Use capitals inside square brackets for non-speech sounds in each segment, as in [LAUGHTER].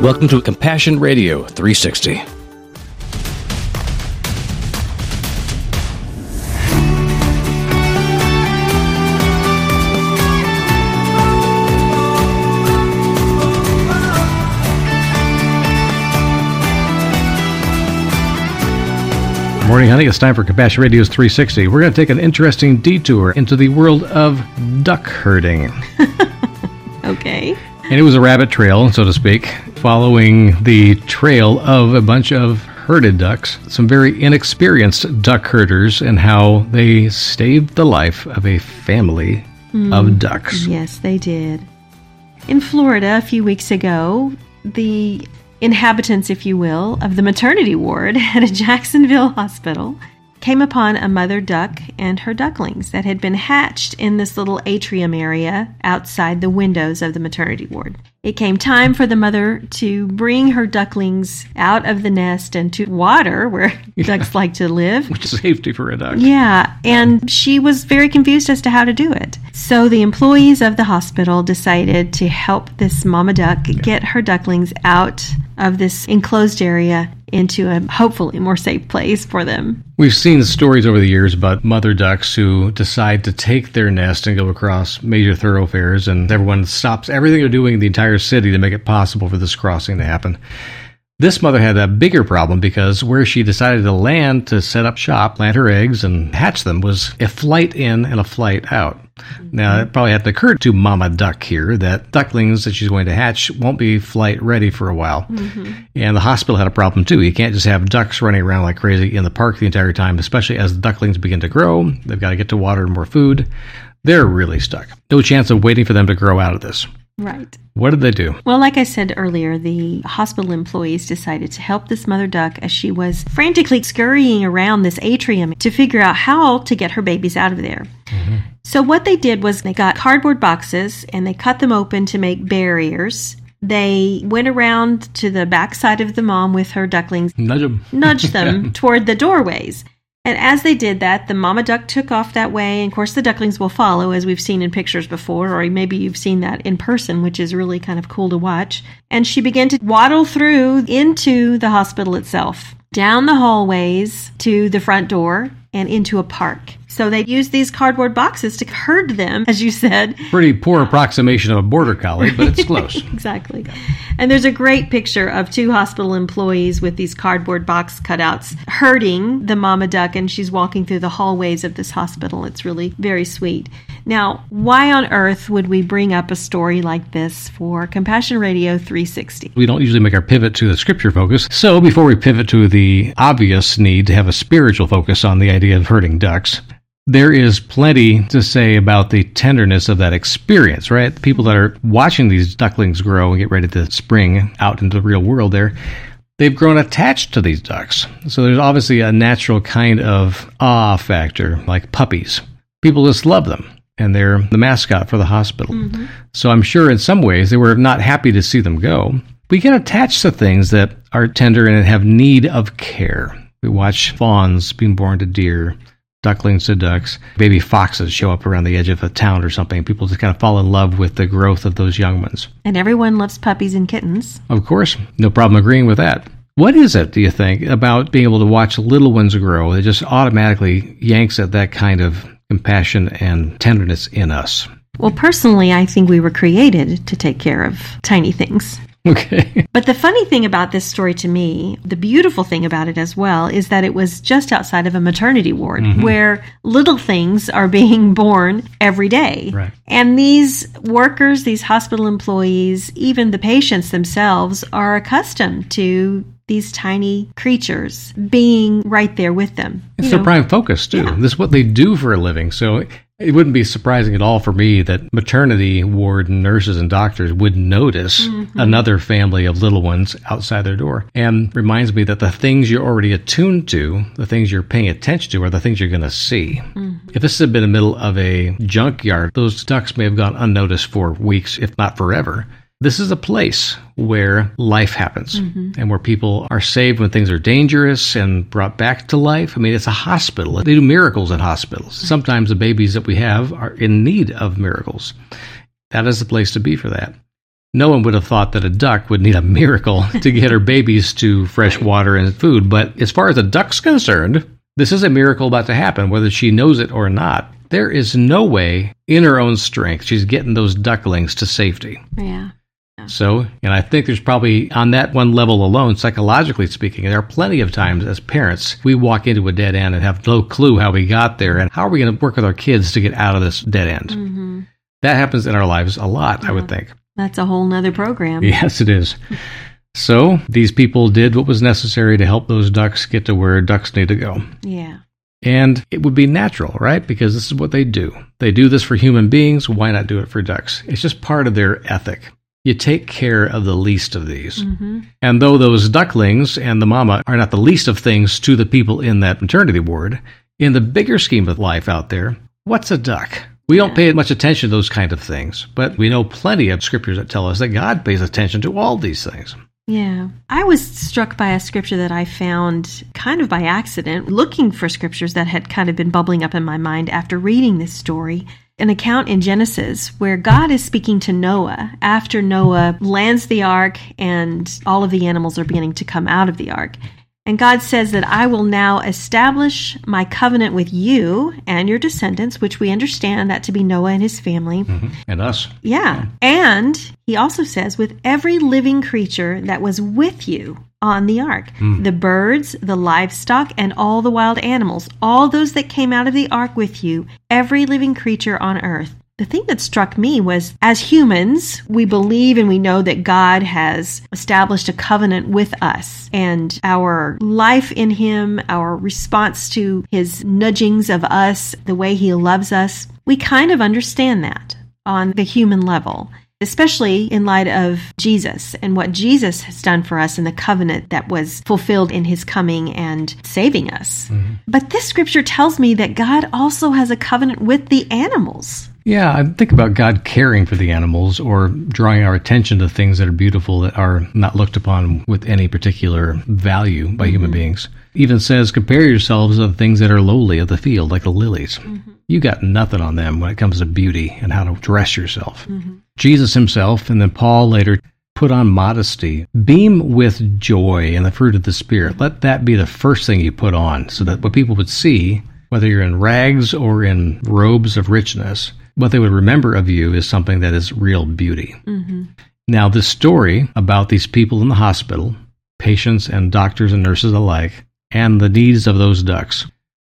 Welcome to Compassion Radio 360. Morning, honey. It's time for Compassion Radio's 360. We're going to take an interesting detour into the world of duck herding. [LAUGHS] Okay. And it was a rabbit trail, so to speak, following the trail of a bunch of herded ducks, some very inexperienced duck herders, and how they saved the life of a family of hmm. ducks. Yes, they did. In Florida, a few weeks ago, the inhabitants, if you will, of the maternity ward [LAUGHS] at a Jacksonville hospital came upon a mother duck and her ducklings that had been hatched in this little atrium area outside the windows of the maternity ward. It came time for the mother to bring her ducklings out of the nest and to water where [LAUGHS] ducks like to live. [LAUGHS] Which is safety for a duck. Yeah, and she was very confused as to how to do it. So the employees of the hospital decided to help this mama duck get her ducklings out of this enclosed area into a hopefully more safe place for them. We've seen stories over the years about mother ducks who decide to take their nest and go across major thoroughfares, and everyone stops everything they're doing in the entire city to make it possible for this crossing to happen. This mother had a bigger problem because where she decided to land to set up shop, plant her eggs, and hatch them was a flight in and a flight out. Now, it probably hadn't occurred to Mama Duck here that ducklings that she's going to hatch won't be flight ready for a while. Mm-hmm. And the hospital had a problem too. You can't just have ducks running around like crazy in the park the entire time, especially as the ducklings begin to grow. They've got to get to water and more food. They're really stuck. No chance of waiting for them to grow out of this. Right. What did they do? Well, like I said earlier, the hospital employees decided to help this mother duck as she was frantically scurrying around this atrium to figure out how to get her babies out of there. Mm-hmm. So, what they did was they got cardboard boxes and they cut them open to make barriers. They went around to the back side of the mom with her ducklings, Nudge [LAUGHS] them. nudged them toward the doorways. And as they did that, the mama duck took off that way. And of course, the ducklings will follow, as we've seen in pictures before, or maybe you've seen that in person, which is really kind of cool to watch. And she began to waddle through into the hospital itself, down the hallways to the front door, and into a park. So they used these cardboard boxes to herd them, as you said, Pretty poor approximation of a border collie, but it's [LAUGHS] close. exactly. And there's a great picture of two hospital employees with these cardboard box cutouts herding the mama duck, and she's walking through the hallways of this hospital. It's really very sweet. Now, why on earth would we bring up a story like this for Compassion Radio 360? We don't usually make our pivot to the scripture focus. So before we pivot to the obvious need to have a spiritual focus on the idea of herding ducks, there is plenty to say about the tenderness of that experience, right? The people that are watching these ducklings grow and get ready to spring out into the real world there, they've grown attached to these ducks. So there's obviously a natural kind of awe factor, like puppies. People just love them. And they're the mascot for the hospital. Mm-hmm. So I'm sure in some ways they were not happy to see them go. We get attached to things that are tender and have need of care. We watch fawns being born to deer, ducklings to ducks, baby foxes show up around the edge of a town or something. People just kind of fall in love with the growth of those young ones. And everyone loves puppies and kittens. Of course, no problem agreeing with that. What is it, do you think, about being able to watch little ones grow that just automatically yanks at that kind of compassion and tenderness in us? Well, personally, I think we were created to take care of tiny things. Okay. [LAUGHS] But the funny thing about this story to me, the beautiful thing about it as well, is that it was just outside of a maternity ward mm-hmm. where little things are being [LAUGHS] born every day. Right. And these workers, these hospital employees, even the patients themselves are accustomed to these tiny creatures being right there with them. It's their know, prime focus, too. Yeah. This is what they do for a living. So it wouldn't be surprising at all for me that maternity ward nurses and doctors would notice Mm-hmm. another family of little ones outside their door. And reminds me that the things you're already attuned to, the things you're paying attention to, are the things you're going to see. Mm-hmm. If this had been in the middle of a junkyard, those ducks may have gone unnoticed for weeks, if not forever. This is a place where life happens mm-hmm. and where people are saved when things are dangerous and brought back to life. I mean, it's a hospital. They do miracles in hospitals. Sometimes the babies that we have are in need of miracles. That is the place to be for that. No one would have thought that a duck would need a miracle [LAUGHS] to get her babies to fresh water and food. But as far as a duck's concerned, this is a miracle about to happen, whether she knows it or not. There is no way in her own strength she's getting those ducklings to safety. Yeah. So, and I think there's probably on that one level alone, psychologically speaking, there are plenty of times as parents we walk into a dead end and have no clue how we got there and how are we going to work with our kids to get out of this dead end. Mm-hmm. That happens in our lives a lot, I would think. That's a whole nother program. Yes, it is. [LAUGHS] So these people did what was necessary to help those ducks get to where ducks need to go. Yeah. And it would be natural, right? Because this is what they do. They do this for human beings. Why not do it for ducks? It's just part of their ethic. You take care of the least of these. Mm-hmm. And though those ducklings and the mama are not the least of things to the people in that maternity ward, in the bigger scheme of life out there, what's a duck? We don't pay much attention to those kind of things, but we know plenty of scriptures that tell us that God pays attention to all these things. Yeah. I was struck by a scripture that I found kind of by accident, looking for scriptures that had kind of been bubbling up in my mind after reading this story. An account in Genesis where God is speaking to Noah after Noah lands the ark and all of the animals are beginning to come out of the ark. And God says that I will now establish my covenant with you and your descendants, which we understand that to be Noah and his family. Mm-hmm. And us. Yeah. And he also says, with every living creature that was with you on the ark Hmm. the birds, the livestock, and all the wild animals, all those that came out of the ark with you, every living creature on earth. The thing that struck me was as humans, we believe and we know that God has established a covenant with us and our life in Him, our response to His nudgings of us, the way He loves us. We kind of understand that on the human level especially in light of Jesus and what Jesus has done for us in the covenant that was fulfilled in his coming and saving us. Mm-hmm. But this scripture tells me that God also has a covenant with the animals. Yeah, I think about God caring for the animals or drawing our attention to things that are beautiful that are not looked upon with any particular value by human mm-hmm. beings. Even says, compare yourselves to the things that are lowly of the field, like the lilies. Mm-hmm. You got nothing on them when it comes to beauty and how to dress yourself. Mm-hmm. Jesus himself, and then Paul later, put on modesty. Beam with joy and the fruit of the Spirit. Let that be the first thing you put on so that what people would see, whether you're in rags or in robes of richness, what they would remember of you is something that is real beauty. Mm-hmm. Now, this story about these people in the hospital, patients and doctors and nurses alike, and the needs of those ducks,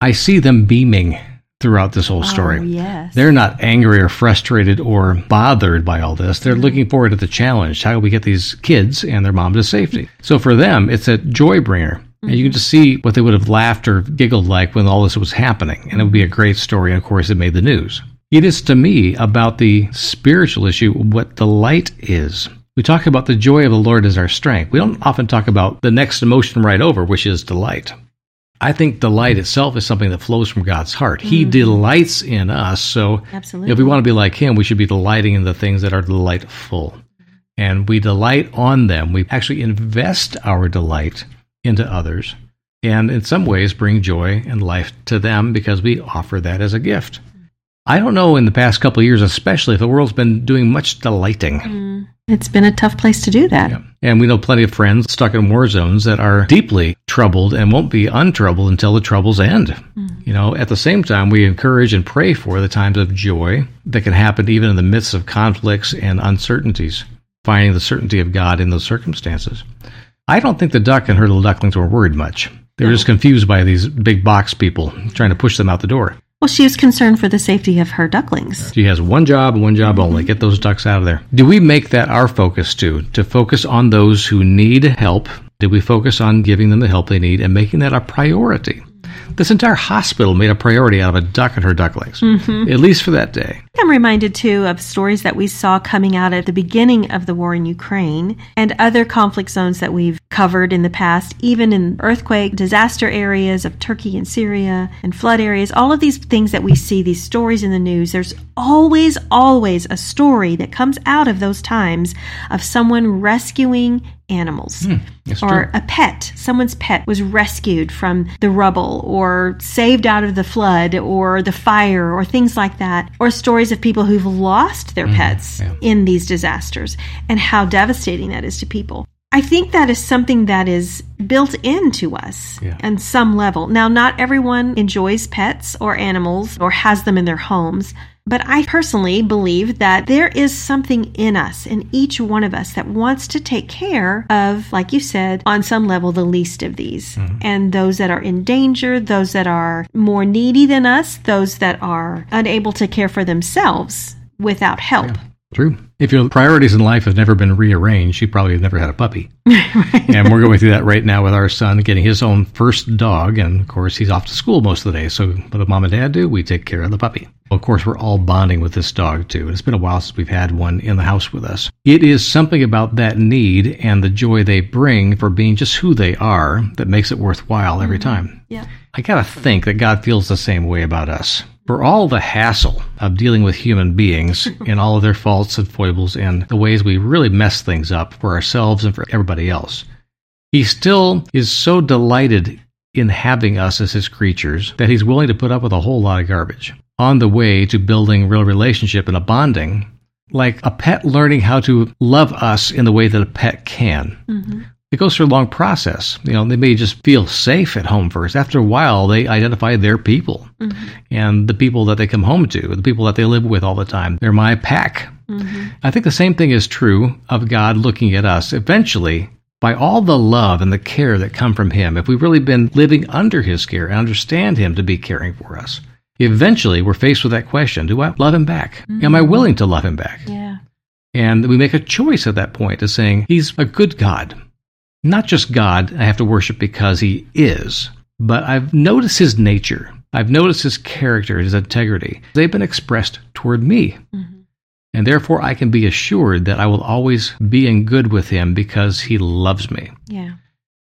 I see them beaming throughout this whole oh, story. Oh, yes. They're not angry or frustrated or bothered by all this. They're mm-hmm. looking forward to the challenge. How do we get these kids and their mom to safety? So for them, it's a joy bringer. And you can mm-hmm. just see what they would have laughed or giggled like when all this was happening. And it would be a great story. And of course, it made the news. It is to me about the spiritual issue what delight is. We talk about the joy of the Lord as our strength. We don't often talk about the next emotion right over, which is delight. I think delight itself is something that flows from God's heart. He mm-hmm. delights in us. So Absolutely. if we want to be like Him, we should be delighting in the things that are delightful. And we delight on them. We actually invest our delight into others and in some ways bring joy and life to them because we offer that as a gift. I don't know in the past couple of years, especially if the world's been doing much delighting. Mm. It's been a tough place to do that. Yeah. And we know plenty of friends stuck in war zones that are deeply troubled and won't be untroubled until the troubles end. Mm. You know, at the same time, we encourage and pray for the times of joy that can happen even in the midst of conflicts and uncertainties, finding the certainty of God in those circumstances. I don't think the duck and her little ducklings were worried much. They were just confused by these big box people trying to push them out the door. Well, she was concerned for the safety of her ducklings. She has one job one job only get those ducks out of there. Do we make that our focus too? To focus on those who need help? Do we focus on giving them the help they need and making that a priority? This entire hospital made a priority out of a duck and her ducklings, mm-hmm. at least for that day. I'm reminded too of stories that we saw coming out at the beginning of the war in Ukraine and other conflict zones that we've covered in the past, even in earthquake, disaster areas of Turkey and Syria, and flood areas. All of these things that we see, these stories in the news, there's always, always a story that comes out of those times of someone rescuing animals. Hmm, it's or true. a pet. Someone's pet was rescued from the rubble or saved out of the flood or the fire or things like that. Or stories of people who've lost their hmm, pets yeah. in these disasters and how devastating that is to people. I think that is something that is built into us Yeah. on some level. Now, not everyone enjoys pets or animals or has them in their homes, but I personally believe that there is something in us, in each one of us, that wants to take care of, like you said, on some level, the least of these. Mm-hmm. And those that are in danger, those that are more needy than us, those that are unable to care for themselves without help. True. If your priorities in life have never been rearranged, you probably have never had a puppy. [LAUGHS] and we're going through that right now with our son getting his own first dog. And of course, he's off to school most of the day. So, what do mom and dad do? We take care of the puppy. Of course, we're all bonding with this dog too. And it's been a while since we've had one in the house with us. It is something about that need and the joy they bring for being just who they are that makes it worthwhile every mm-hmm. time. Yeah. I gotta think that God feels the same way about us. For all the hassle of dealing with human beings [LAUGHS] and all of their faults and foibles and the ways we really mess things up for ourselves and for everybody else, He still is so delighted in having us as His creatures that He's willing to put up with a whole lot of garbage on the way to building real relationship and a bonding, like a pet learning how to love us in the way that a pet can mm-hmm. It goes through a long process. You know, they may just feel safe at home first. After a while, they identify their people mm-hmm. and the people that they come home to, the people that they live with all the time. They're my pack. Mm-hmm. I think the same thing is true of God looking at us. Eventually, by all the love and the care that come from Him, if we've really been living under His care and understand Him to be caring for us, eventually we're faced with that question Do I love Him back? Am I mm-hmm. willing to love Him back? Yeah. And we make a choice at that point of saying, He's a good God. Not just God I have to worship because He is, but I've noticed His nature. I've noticed His character, His integrity. They've been expressed toward me. Mm-hmm. And therefore, I can be assured that I will always be in good with Him because He loves me. Yeah.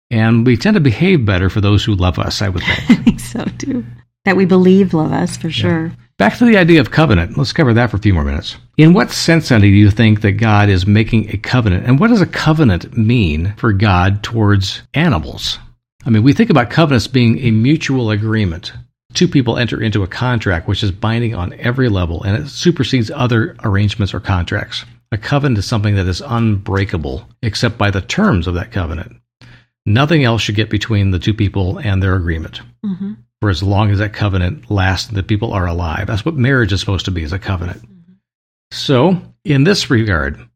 And we tend to behave better for those who love us, I would think. [LAUGHS] I think so too. That we believe love us for sure. Back to the idea of covenant. Let's cover that for a few more minutes. In what sense, Sandi, do you think that God is making a covenant? And what does a covenant mean for God towards animals? I mean, we think about covenants being a mutual agreement. Two people enter into a contract which is binding on every level and it supersedes other arrangements or contracts. A covenant is something that is unbreakable except by the terms of that covenant. Nothing else should get between the two people and their agreement hmm for as long as that covenant lasts and the people are alive. That's what marriage is supposed to be, is a covenant. Mm-hmm. So, in this regard,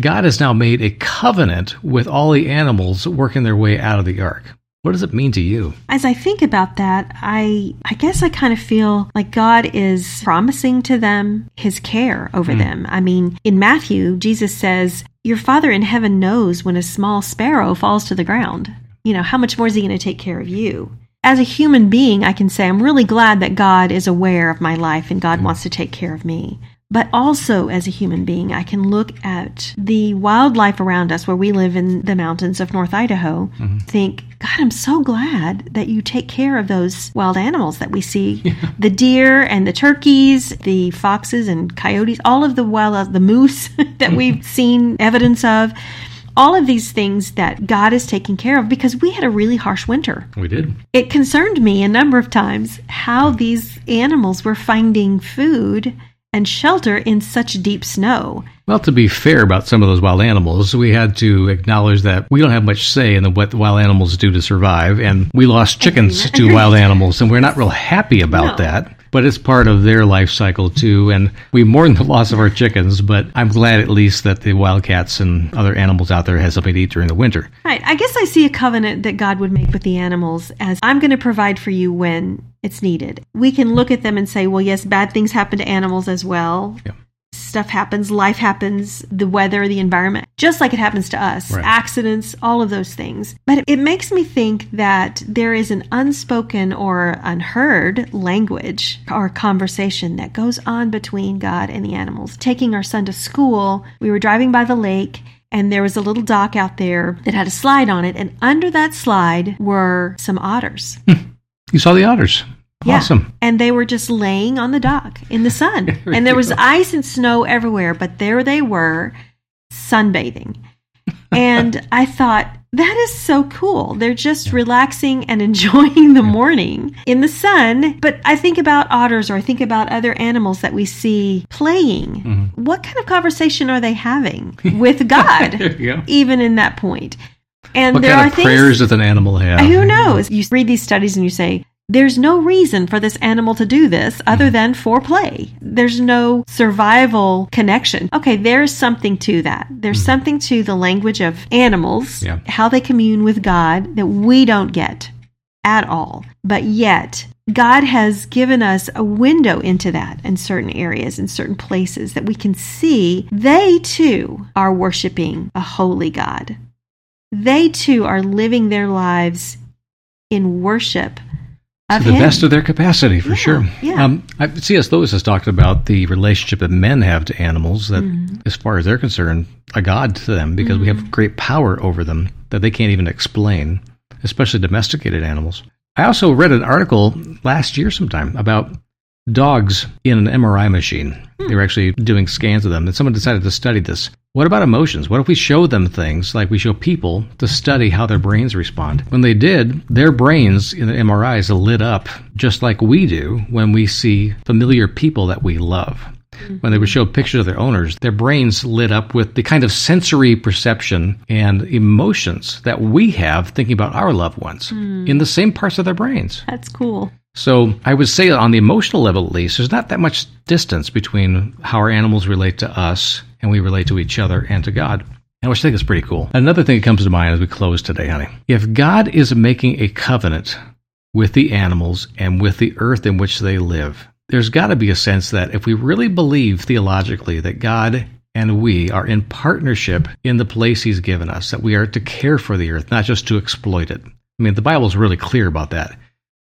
God has now made a covenant with all the animals working their way out of the ark. What does it mean to you? As I think about that, I I guess I kind of feel like God is promising to them his care over hmm. them. I mean, in Matthew, Jesus says, "Your Father in heaven knows when a small sparrow falls to the ground. You know, how much more is he going to take care of you?" As a human being, I can say I'm really glad that God is aware of my life and God wants to take care of me. But also, as a human being, I can look at the wildlife around us where we live in the mountains of North Idaho, mm-hmm. think, God, I'm so glad that you take care of those wild animals that we see [LAUGHS] the deer and the turkeys, the foxes and coyotes, all of the wild, the moose [LAUGHS] that we've [LAUGHS] seen evidence of. All of these things that God is taking care of because we had a really harsh winter We did. it concerned me a number of times how these animals were finding food and shelter in such deep snow. Well, to be fair about some of those wild animals, we had to acknowledge that we don't have much say in what the wild animals do to survive, and we lost [LAUGHS] chickens to wild [LAUGHS] animals, and we're not real happy about No. that. But it's part of their life cycle too, and we mourn the [LAUGHS] loss of our chickens. But I'm glad at least that the wildcats and other animals out there have something to eat during the winter. Right. I guess I see a covenant that God would make with the animals as I'm going to provide for you when it's needed. We can look at them and say, well, yes, bad things happen to animals as well. Yeah. Stuff happens, life happens, the weather, the environment, just like it happens to us, Right. accidents, all of those things. But it makes me think that there is an unspoken or unheard language or conversation that goes on between God and the animals. Taking our son to school, we were driving by the lake and there was a little dock out there that had a slide on it, and under that slide were some otters. Hmm. You saw the otters. Yeah. Awesome. And they were just laying on the dock in the sun. [LAUGHS] and there was ice and snow everywhere, but there they were sunbathing. and [LAUGHS] I thought, that is so cool. They're just relaxing and [LAUGHS] enjoying the morning in the sun. But I think about otters or I think about other animals that we see playing. Mm-hmm. What kind of conversation are they having with God, go. even in that point? And What there kind are of things. prayers does an animal have? Who knows? You read these studies and you say, there's no reason for this animal to do this Mm-hmm. other than for play. There's no survival connection. Okay, there's something to that. There's something to the language of animals, Mm-hmm. Yeah. how they commune with God that we don't get at all. But yet, God has given us a window into that in certain areas, in certain places that we can see they too are worshiping a holy God they too are living their lives in worship the Him. best of their capacity, for Yeah, sure. yeah. Um, I, C.S. Lewis has talked about the relationship that men have to animals, that Mm-hmm. as far as they're concerned, a god to them because we have great power over them that they can't even explain, especially domesticated animals. I also read an article last year sometime about dogs in an MRI machine. Hmm. They were actually doing scans of them, and someone decided to study this. What about emotions? What if we show them things like we show people to study how their brains respond? When they did, their brains in the MRIs lit up just like we do when we see familiar people that we love. When they would show pictures of their owners, their brains lit up with the kind of sensory perception and emotions that we have thinking about our loved ones hmm. in the same parts of their brains. That's cool. So I would say on the emotional level, at least, there's not that much distance between how our animals relate to us and we relate to each other and to God. And which I think is pretty cool. Another thing that comes to mind as we close today, honey. If God is making a covenant with the animals and with the earth in which they live, there's got to be a sense that if we really believe theologically that God and we are in partnership in the place He's given us, that we are to care for the earth, not just to exploit it. I mean, the Bible's really clear about that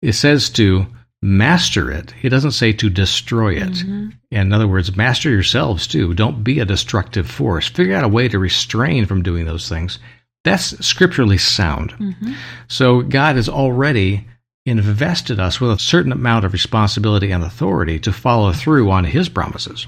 it says to master it. It doesn't say to destroy it. Mm-hmm. In other words, master yourselves too. Don't be a destructive force. Figure out a way to restrain from doing those things. That's scripturally sound. Mm-hmm. So God has already invested us with a certain amount of responsibility and authority to follow through on his promises.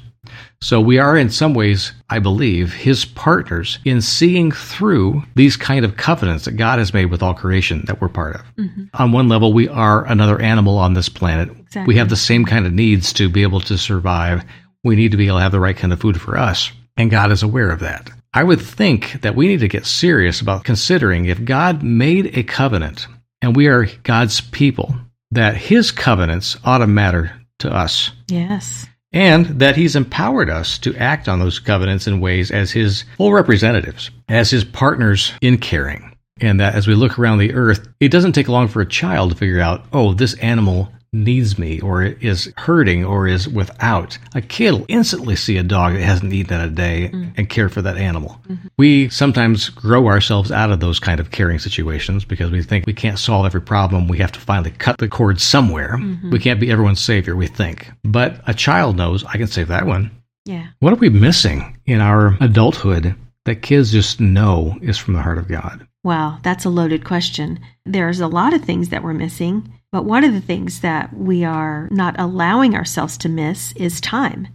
So we are in some ways, I believe, his partners in seeing through these kind of covenants that God has made with all creation that we're part of. Mm-hmm. On one level, we are another animal on this planet. Exactly. We have the same kind of needs to be able to survive. We need to be able to have the right kind of food for us. And God is aware of that. I would think that we need to get serious about considering if God made a covenant and we are God's people, that his covenants ought to matter to us Yes. And that he's empowered us to act on those covenants in ways as his full representatives, as his partners in caring. And that as we look around the earth, it doesn't take long for a child to figure out, oh, this animal needs me or is hurting or is without. A kid will instantly see a dog that hasn't eaten in a day mm-hmm. and care for that animal. Mm-hmm. We sometimes grow ourselves out of those kind of caring situations because we think we can't solve every problem. We have to finally cut the cord somewhere. Mm-hmm. We can't be everyone's savior, we think. But a child knows I can save that one. Yeah. What are we missing in our adulthood that kids just know is from the heart of God? Wow, that's a loaded question. There's a lot of things that we're missing, but one of the things that we are not allowing ourselves to miss is time.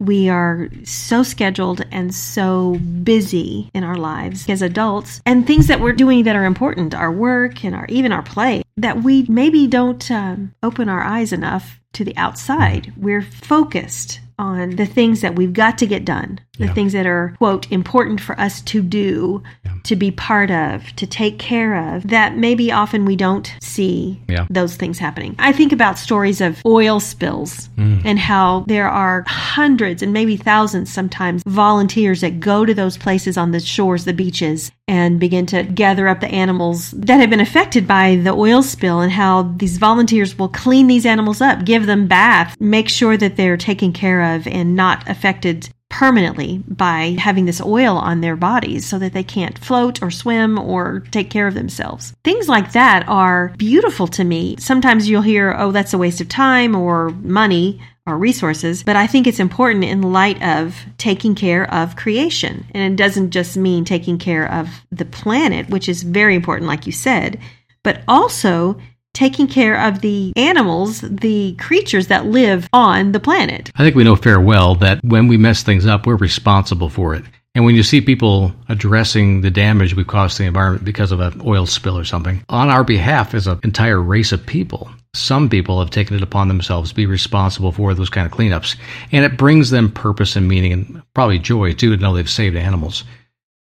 We are so scheduled and so busy in our lives as adults, and things that we're doing that are important, our work and our even our play, that we maybe don't um, open our eyes enough to the outside. We're focused on the things that we've got to get done, the Yeah. things that are quote important for us to do, to be part of, to take care of. That maybe often we don't see Yeah. those things happening. I think about stories of oil spills mm. and how there are hundreds and maybe thousands sometimes volunteers that go to those places on the shores, the beaches, and begin to gather up the animals that have been affected by the oil spill and how these volunteers will clean these animals up, give them baths, make sure that they're taken care of and not affected permanently by having this oil on their bodies so that they can't float or swim or take care of themselves. Things like that are beautiful to me. Sometimes you'll hear, oh, that's a waste of time or money or resources, but I think it's important in light of taking care of creation. And it doesn't just mean taking care of the planet, which is very important, like you said, but also taking care of the animals, the creatures that live on the planet. I think we know fair well that when we mess things up, we're responsible for it. And when you see people addressing the damage we've caused to the environment because of an oil spill or something, on our behalf as an entire race of people, some people have taken it upon themselves to be responsible for those kind of cleanups. And it brings them purpose and meaning and probably joy too to know they've saved animals.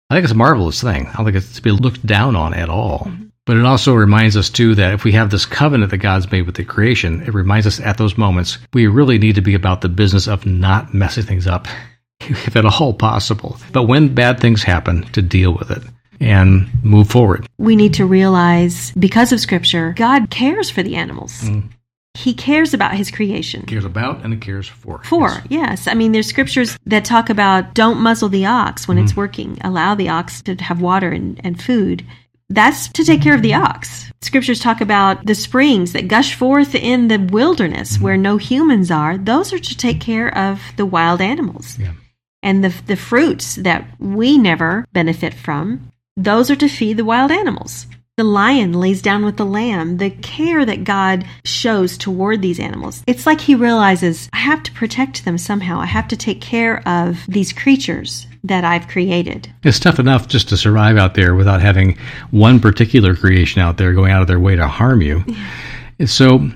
I think it's a marvelous thing. I don't think it's to be looked down on at all. Mm-hmm. But it also reminds us, too, that if we have this covenant that God's made with the creation, it reminds us at those moments we really need to be about the business of not messing things up, [LAUGHS] if at all possible. But when bad things happen, to deal with it and move forward. We need to realize, because of Scripture, God cares for the animals. Mm. He cares about his creation. He cares about and he cares for. For, yes. yes. I mean, there's scriptures that talk about don't muzzle the ox when mm. it's working. Allow the ox to have water and, and food that's to take care of the ox. Scriptures talk about the springs that gush forth in the wilderness mm-hmm. where no humans are. Those are to take care of the wild animals. Yeah. And the, the fruits that we never benefit from, those are to feed the wild animals. The lion lays down with the lamb, the care that God shows toward these animals. It's like he realizes, I have to protect them somehow. I have to take care of these creatures that I've created. It's tough enough just to survive out there without having one particular creation out there going out of their way to harm you. So,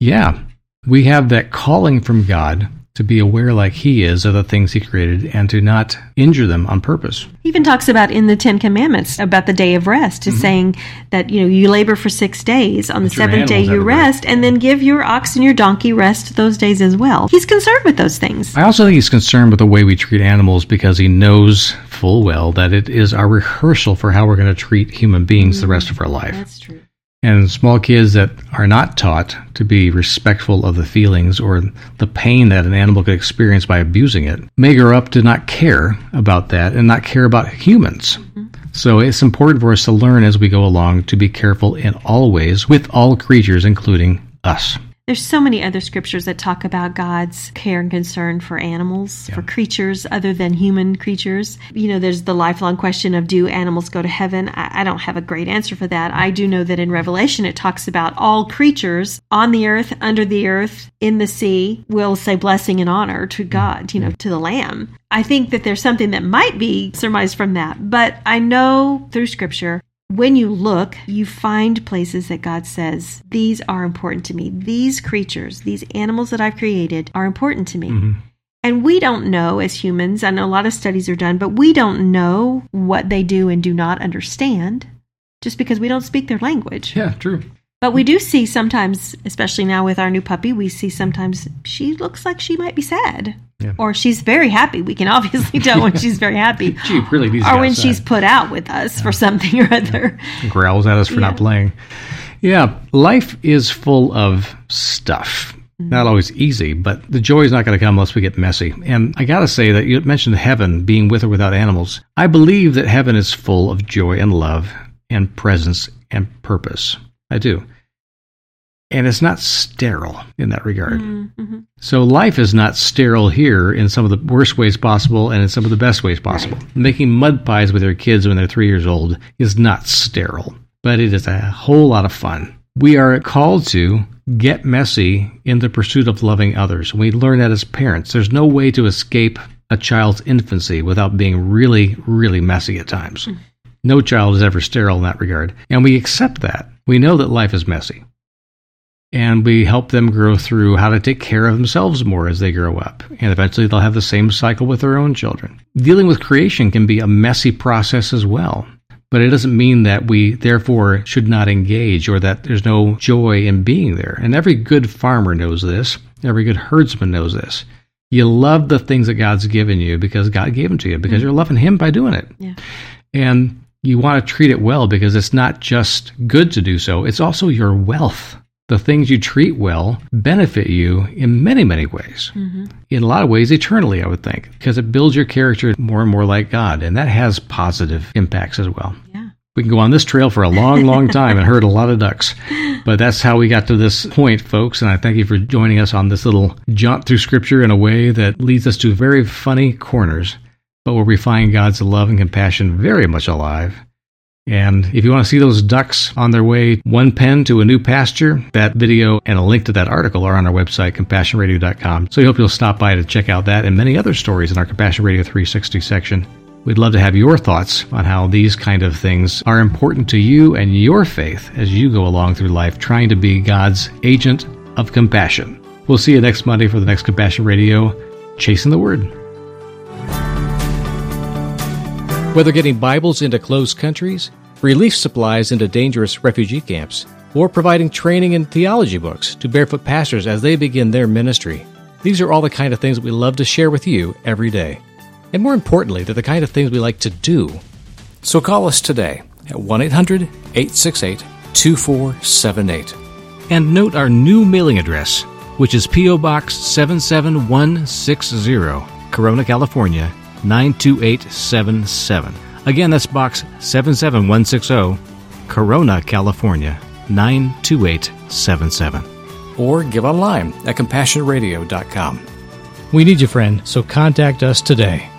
yeah, we have that calling from God to be aware like he is of the things he created and to not injure them on purpose. He even talks about in the 10 commandments about the day of rest is mm-hmm. saying that you know you labor for 6 days on the seventh day you rest and then give your ox and your donkey rest those days as well. He's concerned with those things. I also think he's concerned with the way we treat animals because he knows full well that it is our rehearsal for how we're going to treat human beings mm-hmm. the rest of our life. That's true. And small kids that are not taught to be respectful of the feelings or the pain that an animal could experience by abusing it may grow up to not care about that and not care about humans. Mm-hmm. So it's important for us to learn as we go along to be careful in all ways with all creatures, including us. There's so many other scriptures that talk about God's care and concern for animals, yeah. for creatures other than human creatures. You know, there's the lifelong question of do animals go to heaven? I, I, don't have a great answer for that. I do know that in Revelation it talks about all creatures on the earth, under the earth, in the sea will say blessing and honor to mm-hmm. God, you know, mm-hmm. to the Lamb. I think that there's something that might be surmised from that, but I know through scripture when you look, you find places that God says, These are important to me. These creatures, these animals that I've created are important to me. Mm-hmm. And we don't know as humans, I know a lot of studies are done, but we don't know what they do and do not understand just because we don't speak their language. Yeah, true. But we do see sometimes, especially now with our new puppy, we see sometimes she looks like she might be sad. Yeah. Or she's very happy. We can obviously tell when she's very happy. [LAUGHS] she really needs Or when she's put out with us yeah. for something or other. Yeah. Growls at us for not playing. Yeah, life is full of stuff. Mm-hmm. Not always easy, but the joy is not going to come unless we get messy. And I got to say that you mentioned heaven being with or without animals. I believe that heaven is full of joy and love and presence and purpose. I do. And it's not sterile in that regard. Mm-hmm. So life is not sterile here in some of the worst ways possible and in some of the best ways possible. Right. Making mud pies with your kids when they're three years old is not sterile, but it is a whole lot of fun. We are called to get messy in the pursuit of loving others. We learn that as parents. There's no way to escape a child's infancy without being really, really messy at times. Mm. No child is ever sterile in that regard. And we accept that. We know that life is messy. And we help them grow through how to take care of themselves more as they grow up. And eventually they'll have the same cycle with their own children. Dealing with creation can be a messy process as well. But it doesn't mean that we therefore should not engage or that there's no joy in being there. And every good farmer knows this. Every good herdsman knows this. You love the things that God's given you because God gave them to you, because mm-hmm. you're loving Him by doing it. Yeah. And you want to treat it well because it's not just good to do so, it's also your wealth. The things you treat well benefit you in many, many ways. Mm-hmm. In a lot of ways, eternally, I would think, because it builds your character more and more like God, and that has positive impacts as well. Yeah. We can go on this trail for a long, long [LAUGHS] time and herd a lot of ducks. But that's how we got to this point, folks. And I thank you for joining us on this little jaunt through Scripture in a way that leads us to very funny corners but where we find God's love and compassion very much alive. And if you want to see those ducks on their way one pen to a new pasture, that video and a link to that article are on our website, compassionradio.com. So we hope you'll stop by to check out that and many other stories in our Compassion Radio 360 section. We'd love to have your thoughts on how these kind of things are important to you and your faith as you go along through life trying to be God's agent of compassion. We'll see you next Monday for the next Compassion Radio, Chasing the Word. Whether getting Bibles into closed countries, relief supplies into dangerous refugee camps, or providing training in theology books to barefoot pastors as they begin their ministry, these are all the kind of things we love to share with you every day. And more importantly, they're the kind of things we like to do. So call us today at 1 800 868 2478. And note our new mailing address, which is P.O. Box 77160, Corona, California 92877. Again, that's Box 77160, Corona, California 92877. Or give online at compassionradio.com. We need you, friend, so contact us today.